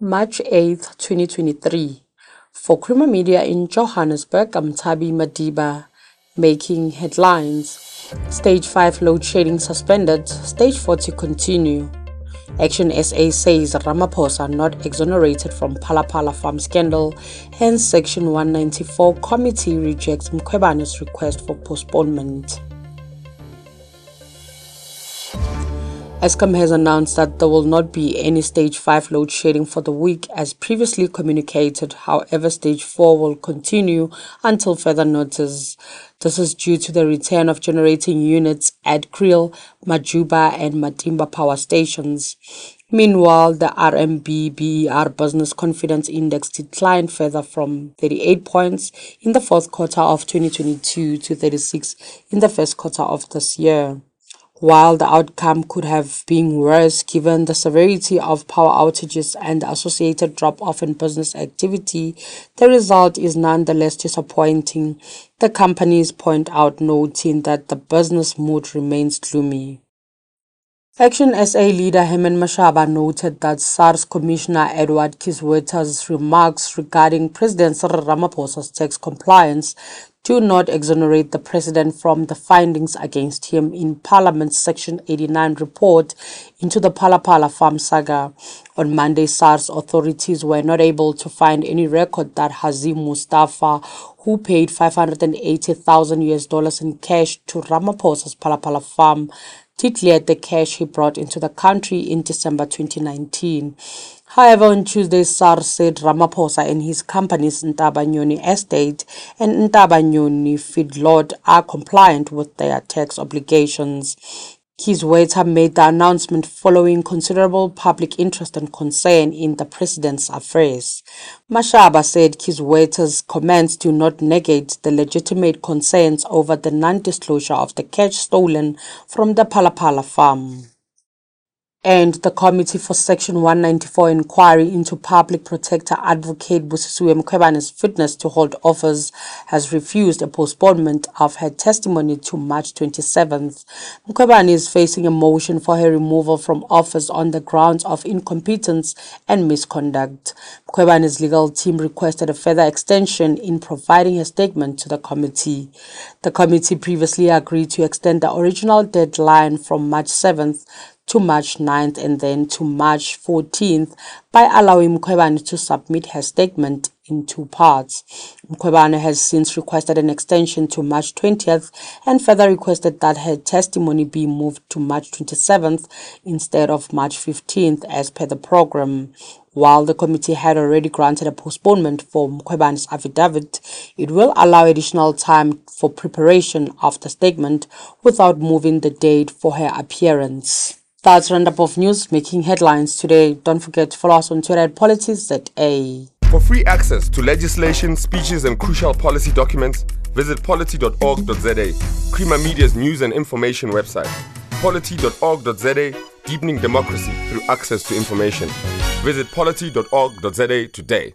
March 8, 2023. For Creamer Media in Johannesburg, I'm Tabi Madiba, making headlines. Stage 5 load shedding suspended, Stage 4 to continue. Action SA says Ramaphosa not exonerated from Phala farm scandal, hence Section 194 committee rejects Mkhwebane's request for postponement. Eskom has announced that there will not be any stage 5 load shedding for the week as previously communicated. However, stage 4 will continue until further notice. This is due to the return of generating units at Kriel, Majuba and Matimba power stations. Meanwhile, the RMB Business Confidence Index declined further from 38 points in the fourth quarter of 2022 to 36 in the first quarter of this year. While the outcome could have been worse given the severity of power outages and the associated drop-off in business activity, the result is nonetheless disappointing, the companies point out noting that the business mood remains gloomy. Action SA leader Herman Mashaba noted that SARS Commissioner Edward Kieswetter's remarks regarding President Cyril Ramaphosa's tax compliance do not exonerate the president from the findings against him in Parliament's Section 89 report into the Phala farm saga. On Monday, SARS authorities were not able to find any record that Hazim Mustafa, who paid 580,000 US dollars in cash to Ramaphosa's Phala farm, declared the cash he brought into the country in December 2019. However, on Tuesday, SARS said Ramaphosa and his company's Ntabanyoni Estate and Ntabanyoni Feedlot are compliant with their tax obligations. Kieswetter made the announcement following considerable public interest and concern in the president's affairs. Mashaba said Kieswetter's comments do not negate the legitimate concerns over the non-disclosure of the cash stolen from the Phala farm and the Committee for Section 194 inquiry into Public Protector Advocate Busisiwe Mkhwebane's fitness to hold office has refused a postponement of her testimony to March 27th. Mkhwebane is facing a motion for her removal from office on the grounds of incompetence and misconduct. Mkhwebane's legal team requested a further extension in providing a statement to the committee. The committee previously agreed to extend the original deadline from March 7th to March 9th and then to March 14th by allowing Mkhwebane to submit her statement in two parts. Mkhwebane has since requested an extension to March 20th and further requested that her testimony be moved to March 27th instead of March 15th as per the program. While the committee had already granted a postponement for Mkhwebane's affidavit, it will allow additional time for preparation of the statement without moving the date for her appearance. That's roundup of news making headlines today. Don't forget to follow us on Twitter at PoliticsZA. For free access to legislation, speeches, and crucial policy documents, visit polity.org.za, Creamer Media's news and information website. polity.org.za, deepening democracy through access to information. Visit polity.org.za today.